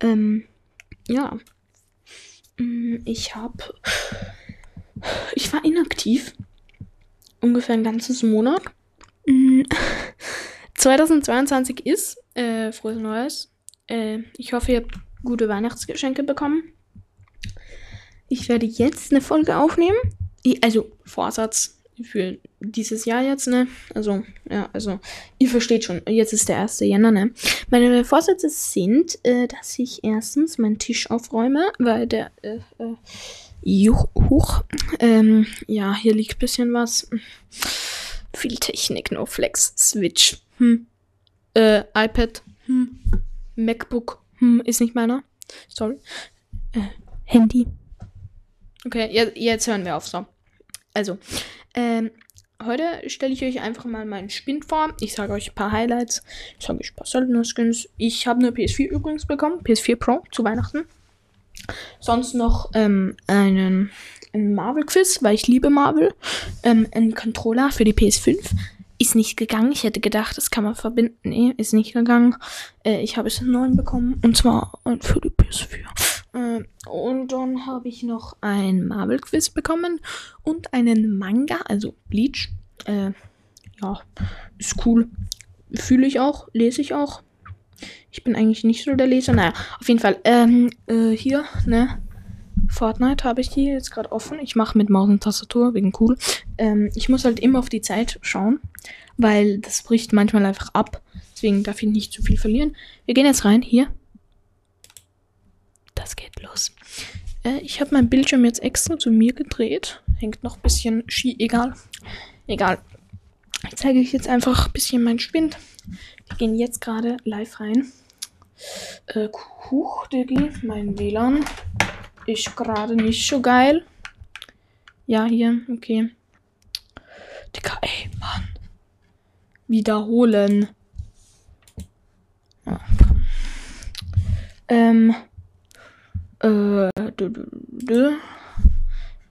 Ähm, ja. Mm, Ich habe. Ich war inaktiv. Ungefähr ein ganzes Monat. Mm, 2022 ist. Äh, frohes Neues. Äh, ich hoffe, ihr habt gute Weihnachtsgeschenke bekommen. Ich werde jetzt eine Folge aufnehmen. Also Vorsatz für dieses Jahr jetzt, ne? Also, ja, also, ihr versteht schon, jetzt ist der 1. Jänner, ne? Meine Vorsätze sind, äh, dass ich erstens meinen Tisch aufräume, weil der, äh, äh, juch, huch, ähm, ja, hier liegt ein bisschen was. Viel Technik, no Flex, Switch, hm, äh, iPad, hm, MacBook, hm, ist nicht meiner, sorry, äh, Handy. Okay, jetzt, jetzt hören wir auf, so. Also, ähm, heute stelle ich euch einfach mal meinen Spind vor. Ich sage euch ein paar Highlights. Ich sage euch ein paar Söldner-Skins. Ich habe eine PS4 übrigens bekommen. PS4 Pro zu Weihnachten. Sonst noch ähm, einen, einen Marvel-Quiz, weil ich liebe Marvel. Ähm, ein Controller für die PS5. Ist nicht gegangen. Ich hätte gedacht, das kann man verbinden. Nee, ist nicht gegangen. Äh, ich habe es einen neuen bekommen. Und zwar einen für die PS4. Äh, und dann habe ich noch ein Marvel-Quiz bekommen und einen Manga, also Bleach. Äh, ja, ist cool. Fühle ich auch, lese ich auch. Ich bin eigentlich nicht so der Leser. Naja, auf jeden Fall. Ähm, äh, hier, ne? Fortnite habe ich hier jetzt gerade offen. Ich mache mit Maus und Tastatur, wegen cool. Ähm, ich muss halt immer auf die Zeit schauen, weil das bricht manchmal einfach ab. Deswegen darf ich nicht zu viel verlieren. Wir gehen jetzt rein, hier. Das geht los. Äh, ich habe mein Bildschirm jetzt extra zu mir gedreht. Hängt noch ein bisschen schi. Egal. Egal. Ich zeige euch jetzt einfach ein bisschen meinen Spind. Wir gehen jetzt gerade live rein. Äh, Huch, Diggi, mein WLAN ist gerade nicht so geil. Ja, hier, okay. Digga, ey, Mann. Wiederholen. Komm. Ähm. Äh, dü, dü, dü.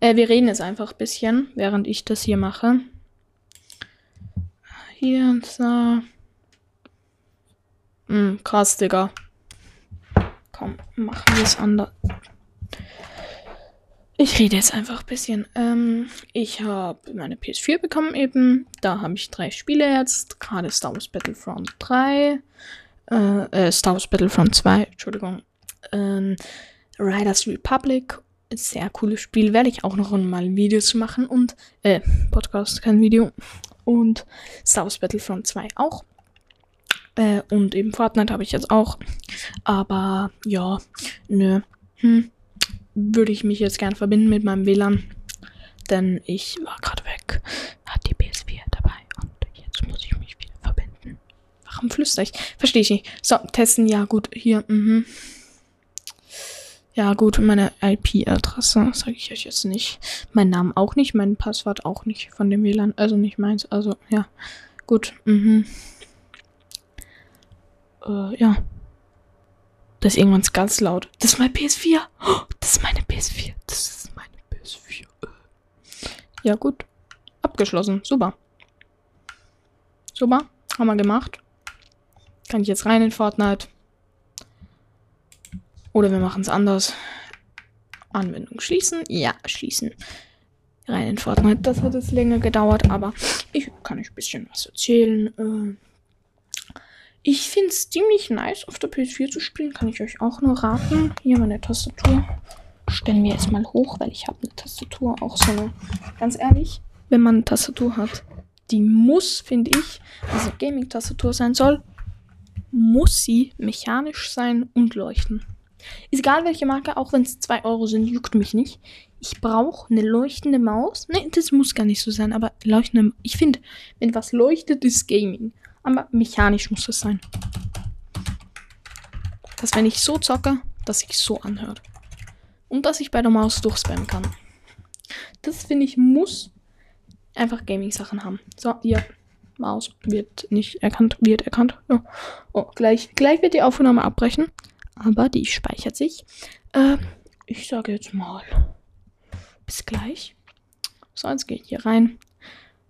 äh, wir reden jetzt einfach ein bisschen, während ich das hier mache. Hier und so. Hm, krass, Digga. Komm, machen wir es anders. Ich rede jetzt einfach ein bisschen. Ähm, ich habe meine PS4 bekommen eben. Da habe ich drei Spiele jetzt. Gerade Star Wars Battlefront 3. Äh, äh, Star Wars Battlefront 2, Entschuldigung. Ähm, Riders Republic. Sehr cooles Spiel. Werde ich auch noch mal ein Video zu machen. Und, äh, Podcast, kein Video. Und Star Wars Battlefront 2 auch. Äh, und eben Fortnite habe ich jetzt auch. Aber ja, nö. Hm. Würde ich mich jetzt gern verbinden mit meinem WLAN. Denn ich war gerade weg. Hat die PS4 dabei. Und jetzt muss ich mich wieder verbinden. Warum flüster ich? Verstehe ich nicht. So, testen. Ja, gut. Hier. Mhm. Ja, gut. Meine IP-Adresse sage ich euch jetzt nicht. Mein Namen auch nicht. Mein Passwort auch nicht von dem WLAN. Also nicht meins. Also, ja. Gut. Mhm. Äh, ja. Das ist irgendwann ganz laut. Das ist meine PS4. Oh, das ist meine PS4. Das ist meine PS4. Äh. Ja, gut. Abgeschlossen. Super. Super. Haben wir gemacht. Kann ich jetzt rein in Fortnite. Oder wir machen es anders. Anwendung schließen. Ja, schließen. Rein in Fortnite. Das hat jetzt länger gedauert, aber ich kann euch ein bisschen was erzählen. Äh, ich finde es ziemlich nice, auf der PS4 zu spielen. Kann ich euch auch nur raten. Hier meine Tastatur. Stellen wir jetzt mal hoch, weil ich habe eine Tastatur. Auch so eine. Ganz ehrlich, wenn man eine Tastatur hat, die muss, finde ich, also Gaming-Tastatur sein soll, muss sie mechanisch sein und leuchten. Ist egal welche Marke, auch wenn es 2 Euro sind, juckt mich nicht. Ich brauche eine leuchtende Maus. Ne, das muss gar nicht so sein, aber leuchtende. Ich finde, wenn was leuchtet, ist Gaming. Aber mechanisch muss es sein. Dass wenn ich so zocke, dass sich so anhört. Und dass ich bei der Maus durchspammen kann. Das finde ich muss einfach Gaming-Sachen haben. So, hier. Maus wird nicht erkannt, wird erkannt. Ja. Oh, gleich, gleich wird die Aufnahme abbrechen. Aber die speichert sich. Äh, ich sage jetzt mal. Bis gleich. So, jetzt gehe ich hier rein.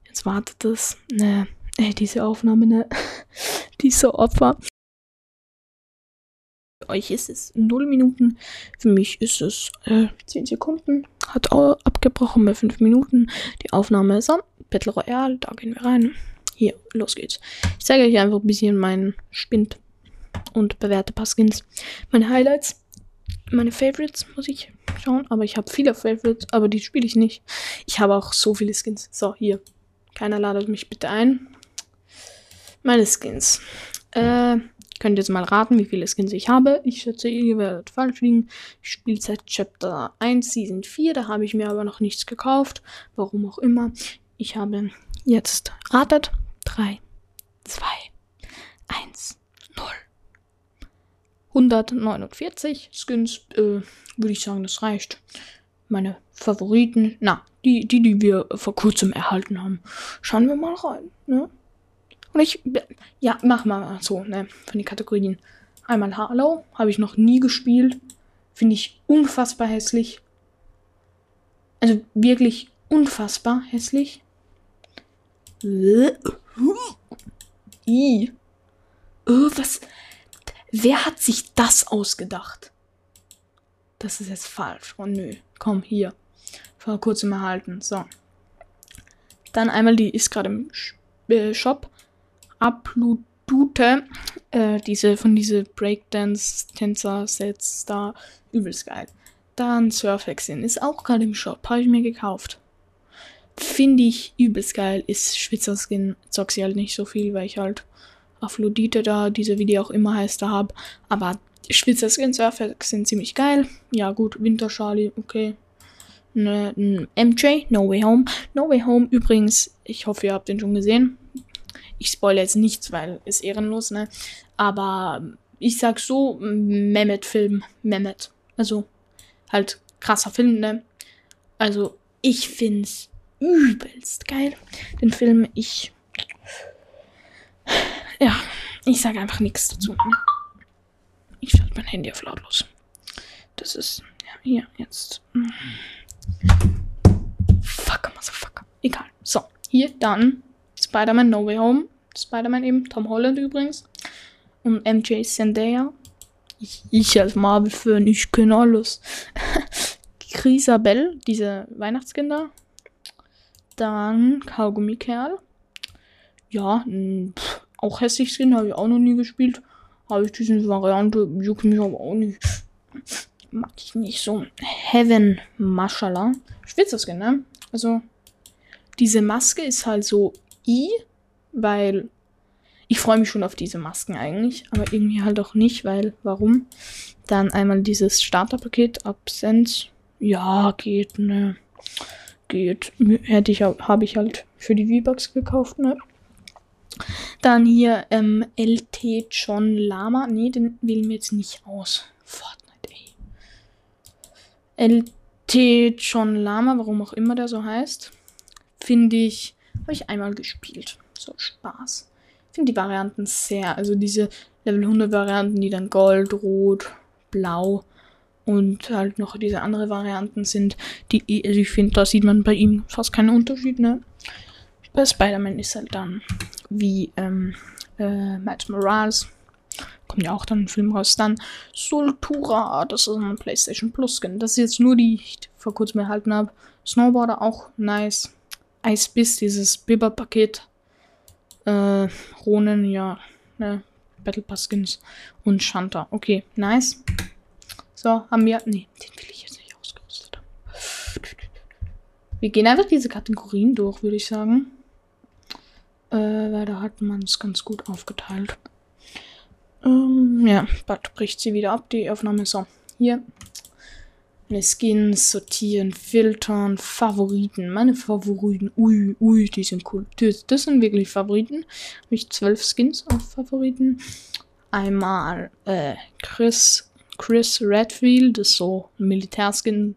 Jetzt wartet es. Ne, äh, diese Aufnahme, ne? Diese Opfer. Für euch ist es 0 Minuten. Für mich ist es äh, 10 Sekunden. Hat auch abgebrochen bei 5 Minuten. Die Aufnahme ist am Battle Royale. Da gehen wir rein. Hier, los geht's. Ich zeige euch einfach ein bisschen meinen Spind und bewerte ein paar Skins. Meine Highlights, meine Favorites muss ich schauen. Aber ich habe viele Favorites, aber die spiele ich nicht. Ich habe auch so viele Skins. So, hier. Keiner ladet mich bitte ein. Meine Skins. Äh, könnt jetzt mal raten, wie viele Skins ich habe. Ich schätze, ihr werdet falsch liegen. Seit Chapter 1, Season 4. Da habe ich mir aber noch nichts gekauft. Warum auch immer. Ich habe jetzt ratet. 3, 2, 1, 0. 149 Skins. Äh, würde ich sagen, das reicht. Meine Favoriten. Na, die, die, die wir vor kurzem erhalten haben. Schauen wir mal rein. Ne? Und ich, ja, mach mal so, ne, von den Kategorien. Einmal Halo, habe ich noch nie gespielt. Finde ich unfassbar hässlich. Also wirklich unfassbar hässlich. I. Oh, was? Wer hat sich das ausgedacht? Das ist jetzt falsch. Oh nö. Komm, hier. Vor kurzem erhalten. So. Dann einmal die ist gerade im äh, Shop. Apludute. Äh, diese von diese Breakdance-Tänzer-Sets da. Übelst geil. Dann Surfexin ist auch gerade im Shop. Habe ich mir gekauft. Finde ich übelst geil. Ist Schwitzerskin. Zock sie halt nicht so viel, weil ich halt Aphrodite da, diese wie die auch immer heißt, da habe. Aber Schwitzerskin, Surfexin ziemlich geil. Ja, gut. Winter Charlie, okay. Ne, MJ, No Way Home. No Way Home übrigens, ich hoffe, ihr habt den schon gesehen. Ich spoilere jetzt nichts, weil ist ehrenlos, ne? Aber ich sag so, Mehmet-Film. Mehmet. Also, halt krasser Film, ne? Also, ich find's übelst geil. Den Film, ich. Ja, ich sage einfach nichts dazu. Ich schalte mein Handy auf lautlos. Das ist. Ja, hier, jetzt. Fuck, motherfucker. Egal. So, hier dann Spider-Man No Way Home. Spider-Man eben, Tom Holland übrigens. Und MJ Zendaya. Ich, ich als Marvel-Fan, ich kenne alles. Chrisabel, diese Weihnachtskinder. Dann Kaugummi Kerl. Ja, pff, auch hässlich Skin, habe ich auch noch nie gespielt. Habe ich diese Variante, juckt mich aber auch nicht. Mag ich nicht so. Heaven Mashallah. Skin, ne? Also, diese Maske ist halt so I, weil ich freue mich schon auf diese Masken eigentlich, aber irgendwie halt auch nicht, weil warum? Dann einmal dieses Starterpaket Absence. Ja, geht, ne. Geht. Hätte ich habe ich halt für die V-Bucks gekauft, ne. Dann hier ähm, LT John Lama. Ne, den wählen wir jetzt nicht aus. Fortnite, ey. LT John Lama, warum auch immer der so heißt. Finde ich habe ich einmal gespielt. So Spaß. Ich finde die Varianten sehr, also diese Level 100 Varianten, die dann Gold, Rot, Blau und halt noch diese andere Varianten sind, die, also ich finde, da sieht man bei ihm fast keinen Unterschied, ne? Bei Spider-Man ist halt dann wie ähm, äh, Miles Morales. Kommt ja auch dann ein Film raus. Dann Sultura, das ist ein PlayStation Plus Skin. Das ist jetzt nur die, die ich vor kurzem erhalten habe. Snowboarder auch nice. Eisbiss, dieses Bibber-Paket. Äh, Ronen, ja, ne, Battle Pass Skins und Shanta. Okay, nice. So, haben wir. Nee, den will ich jetzt nicht ausgerüstet haben. Wir gehen einfach diese Kategorien durch, würde ich sagen. Äh, weil da hat man es ganz gut aufgeteilt. Ähm, ja, bald bricht sie wieder ab, die Aufnahme. So, hier meine Skins sortieren, filtern, Favoriten. Meine Favoriten, ui, ui, die sind cool. Das, das sind wirklich Favoriten. Habe ich zwölf Skins auf Favoriten. Einmal äh, Chris, Chris Redfield, das ist so ein Militärskin,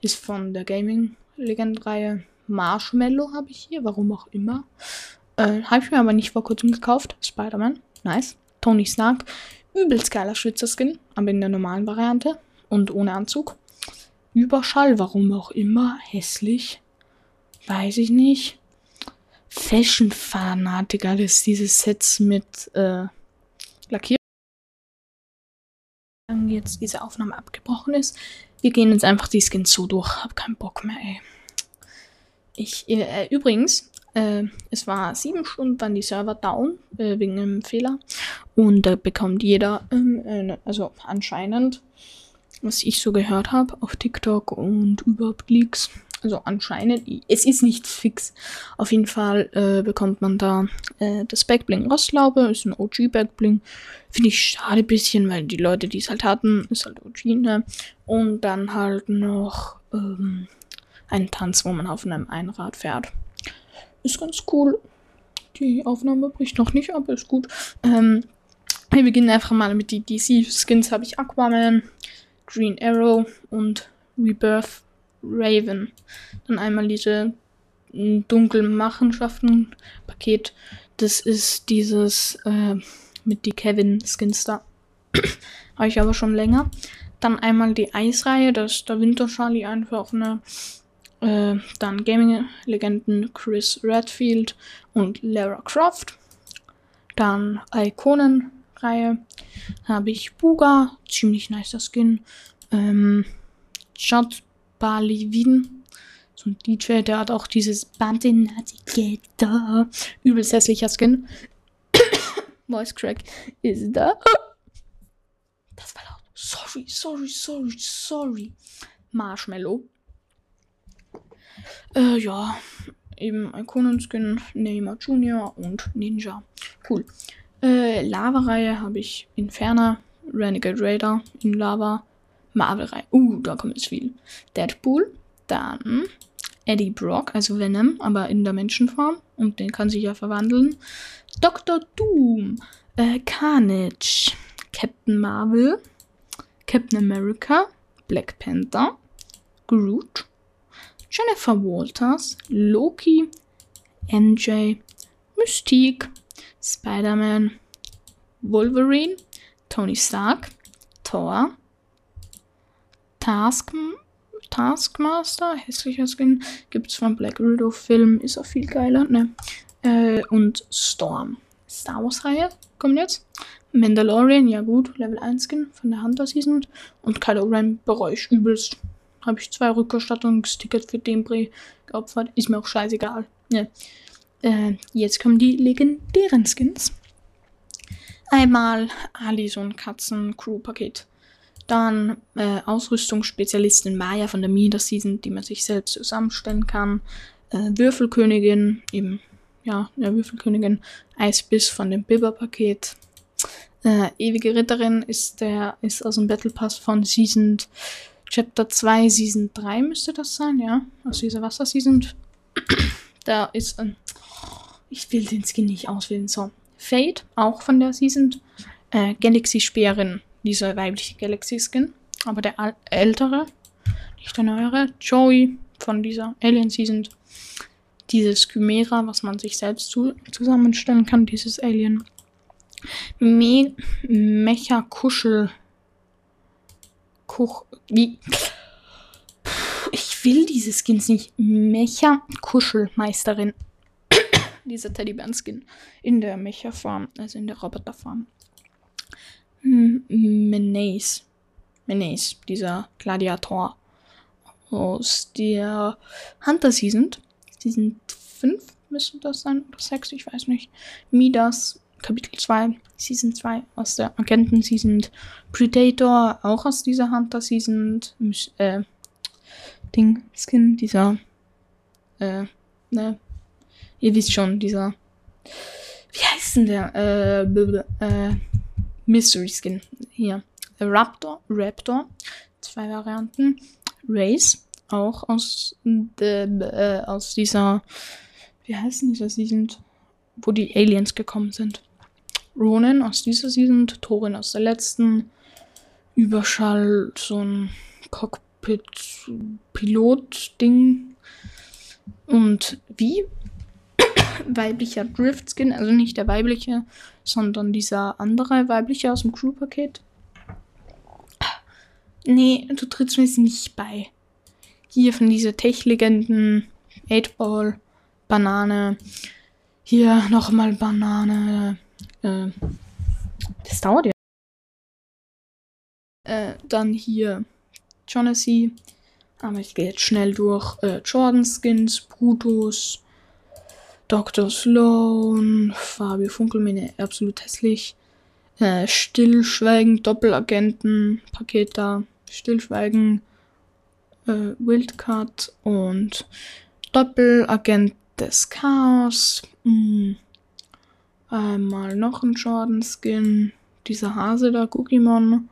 ist von der Gaming-Legend-Reihe. Marshmallow habe ich hier, warum auch immer. Äh, habe ich mir aber nicht vor kurzem gekauft. Spider-Man, nice. Tony Stark, übelst geiler Schützerskin, aber in der normalen Variante und ohne Anzug. Überschall, warum auch immer, hässlich. Weiß ich nicht. Fashion-Fanatiker, das ist dieses Sets mit äh, Lackierung. jetzt diese Aufnahme abgebrochen ist. Wir gehen jetzt einfach die Skins so durch. Hab keinen Bock mehr, ey. Ich, äh, übrigens, äh, es war sieben Stunden, waren die Server down, äh, wegen einem Fehler. Und da bekommt jeder, äh, also anscheinend, was ich so gehört habe auf TikTok und überhaupt Leaks, also anscheinend, es ist nicht fix. Auf jeden Fall äh, bekommt man da äh, das Backbling Rostlaube, ist ein OG Backbling. Finde ich schade bisschen, weil die Leute, die es halt hatten, ist halt OG, ne? Und dann halt noch ähm, ein Tanz, wo man auf einem Einrad fährt. Ist ganz cool. Die Aufnahme bricht noch nicht ab, ist gut. Ähm, wir beginnen einfach mal mit die DC-Skins. Habe ich Aquaman, Green Arrow und Rebirth Raven. Dann einmal diese dunklen Machenschaften Paket. Das ist dieses äh, mit die Kevin Skins da. Habe ich aber schon länger. Dann einmal die Eisreihe, das ist der Winter Charlie einfach eine. Äh, dann Gaming-Legenden Chris Redfield und Lara Croft. Dann Ikonen-Reihe habe ich Buga, ziemlich nicer Skin. Ähm, Judd Bali Wien. So ein DJ, der hat auch dieses Bande Navigator. Übelst hässlicher Skin. Voice Crack ist da. Das war laut. Sorry, sorry, sorry, sorry. Marshmallow. Äh, ja. Eben Ikonenskin, Neymar Junior und Ninja. Cool. Äh, Lava-Reihe habe ich Inferna, Renegade Raider in Lava, Marvel-Reihe. Uh, da kommt jetzt viel. Deadpool, dann Eddie Brock, also Venom, aber in der Menschenform. Und den kann sich ja verwandeln. Dr. Doom, äh, Carnage, Captain Marvel, Captain America, Black Panther, Groot, Jennifer Walters, Loki, MJ, Mystique, Spider-Man, Wolverine, Tony Stark, Thor, Task, Taskmaster, hässlicher Skin, gibt es vom Black Widow Film, ist auch viel geiler, ne? Äh, und Storm. Star Wars Reihe kommt jetzt. Mandalorian, ja gut, Level 1 Skin von der Hunter Season. Und Kylo Ren bereue ich übelst. Habe ich zwei Rückerstattungstickets für den Bre geopfert. Ist mir auch scheißegal. Ne? Äh, jetzt kommen die legendären Skins. Einmal Ali, so ein Katzen-Crew-Paket. Dann äh, Ausrüstungsspezialistin Maya von der Mida Season, die man sich selbst zusammenstellen kann. Äh, Würfelkönigin, eben, ja, ja, Würfelkönigin. Eisbiss von dem Bibber-Paket. Äh, Ewige Ritterin ist der, ist aus dem Battle Pass von Season Chapter 2, Season 3 müsste das sein, ja. Aus dieser Wasser-Season. da ist ein. Ich will den Skin nicht auswählen. So. Fate, auch von der Season. Äh, Galaxy-Speerin dieser weibliche Galaxy-Skin. Aber der ältere, nicht der neuere, Joey von dieser Alien Season. Dieses Chimera, was man sich selbst zu zusammenstellen kann, dieses Alien. Me Mecha Kuschel. Kuch. Wie? Ich will diese Skins nicht. Mecha Kuschelmeisterin. Dieser Teddybären-Skin. In der Mecha-Form, also in der Roboter-Form. Menes. Menes, dieser Gladiator aus der Hunter Season. Season 5 müsste das sein, oder 6, ich weiß nicht. Midas, Kapitel 2, Season 2 aus der Agenten Season. Predator, auch aus dieser Hunter Season. Äh, Ding, Skin, dieser, äh, ne, ihr wisst schon, dieser, wie heißt denn der, äh, äh, Mystery Skin. Hier. Raptor, Raptor. Zwei Varianten. Race. Auch aus, de, äh, aus dieser. Wie heißen dieser Season? Wo die Aliens gekommen sind. Ronan aus dieser Season. Thorin aus der letzten. Überschall. So ein Cockpit-Pilot-Ding. Und wie? weiblicher Driftskin, also nicht der weibliche, sondern dieser andere weibliche aus dem Crew-Paket. Nee, du trittst mir jetzt nicht bei. Hier von dieser Tech-Legenden, 8-Ball, Banane, hier nochmal Banane. Äh, das dauert ja. Äh, dann hier Jonassy. Aber ich gehe jetzt schnell durch. Äh, Jordan Skins, Brutus, Dr. Sloan, Fabio Funkelmine, absolut hässlich. Äh, Stillschweigen, Doppelagenten, Paket da. Stillschweigen, äh, Wildcard und Doppelagent des Chaos. Hm. Einmal noch ein Jordan-Skin. Dieser Hase da, Cookiemon.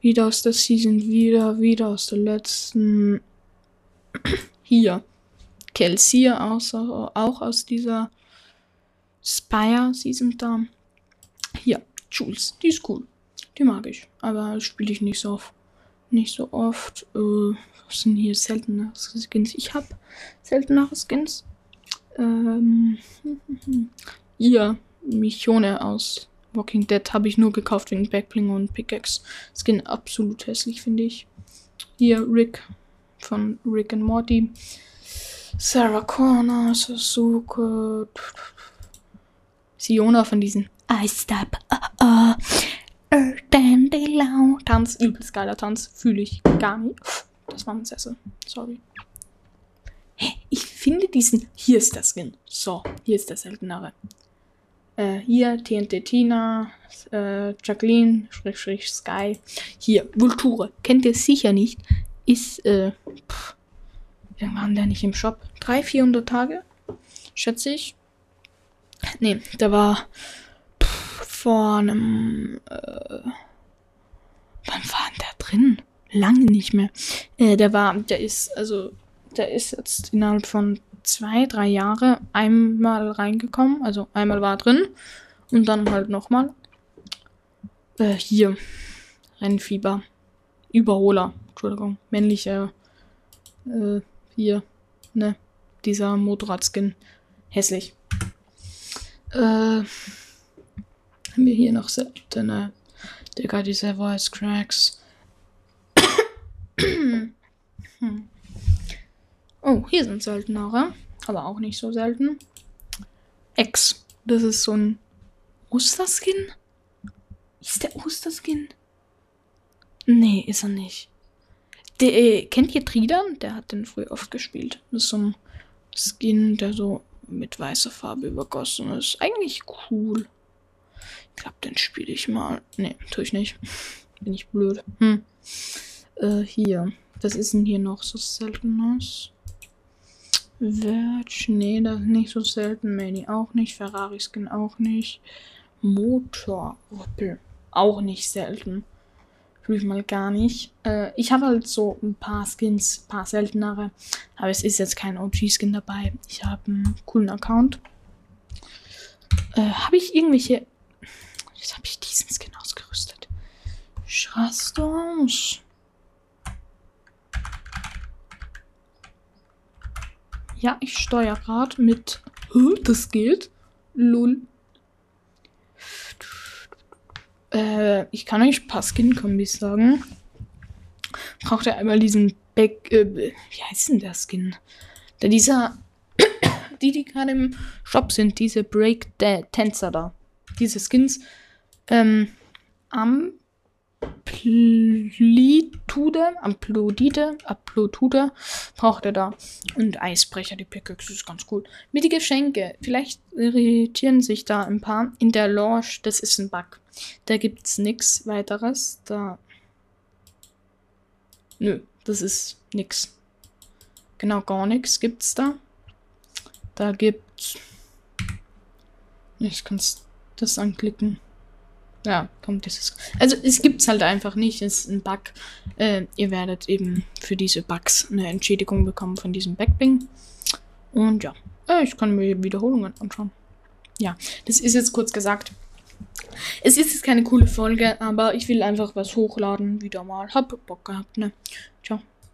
Wieder aus der Season, wieder, wieder aus der letzten. Hier. Kelsey auch, auch aus dieser Spire Season da. Hier, Jules, die ist cool. Die mag ich. Aber spiele ich nicht so oft. Nicht so oft. Äh, was sind hier seltene Skins? Ich habe seltenere Skins. Ähm, ihr Michone aus Walking Dead habe ich nur gekauft wegen Backbling und Pickaxe. Skin absolut hässlich, finde ich. Hier Rick von Rick and Morty. Sarah Connor, Sasuke. Siona von diesen I Stop. Uh, uh, uh, Tanz, übelst geiler Tanz. Fühle ich gar nicht. Das war ein Sessel. Sorry. Hä? Ich finde diesen. Hier ist der Skin. So, hier ist der seltenere. Äh, hier TNT Tina, äh, Jacqueline, Schräg, Schräg, Sky. Hier, Vulture. Kennt ihr sicher nicht. Ist, äh, pff, waren der nicht im Shop. 300, 400 Tage, schätze ich. Nee, der war pff, vor einem, äh, wann war denn der drin? Lange nicht mehr. Äh, der war, der ist, also, der ist jetzt innerhalb von zwei, drei Jahre einmal reingekommen. Also einmal war drin und dann halt nochmal. Äh, hier. Rennfieber. Überholer. Entschuldigung. Männliche. Äh, hier. Ne. Dieser Motorradskin. Hässlich. Äh, haben wir hier noch seltene. Digga, diese Voice Cracks. hm. Oh, hier sind seltenere. Aber auch nicht so selten. X. Das ist so ein Osterskin? Ist der Osterskin? Nee, ist er nicht. Der, äh, kennt ihr Tridan? Der hat den früher oft gespielt. Das ist so ein Skin, der so mit weißer Farbe übergossen ist. Eigentlich cool. Ich glaube, den spiele ich mal. Nee, tue ich nicht. Bin ich blöd. Hm. Äh, hier. Was ist denn hier noch so seltenes? Verge, nee, das ist nicht so selten. Mani auch nicht. Ferrari Skin auch nicht. Motor Opel auch nicht selten. Ich mal gar nicht. Äh, ich habe halt so ein paar Skins, ein paar seltenere. Aber es ist jetzt kein OG-Skin dabei. Ich habe einen coolen Account. Äh, habe ich irgendwelche. Jetzt habe ich diesen Skin ausgerüstet. Schrastos. Ja, ich steuere gerade mit. Das geht. Lul. Äh, ich kann euch ein paar Skin-Kombis sagen. Braucht ihr einmal diesen Back. Äh, wie heißt denn der Skin? Da dieser. die, die gerade im Shop sind, diese Break-Tänzer da. Diese Skins. Ähm, am Amplitude, Amplodite, Amplitude braucht er da. Und Eisbrecher, die Pickaxe ist ganz cool. Mit die Geschenke, vielleicht irritieren sich da ein paar. In der Lounge, das ist ein Bug. Da gibt es nichts weiteres. Da. Nö, das ist nix. Genau, gar nichts gibt's da. Da gibt's. Ich kann das anklicken. Ja, kommt dieses. Also es gibt's halt einfach nicht. Es ist ein Bug. Äh, ihr werdet eben für diese Bugs eine Entschädigung bekommen von diesem Backbing. Und ja, äh, ich kann mir Wiederholungen anschauen. Ja, das ist jetzt kurz gesagt. Es ist jetzt keine coole Folge, aber ich will einfach was hochladen. Wieder mal. Hab Bock gehabt, ne? Ciao.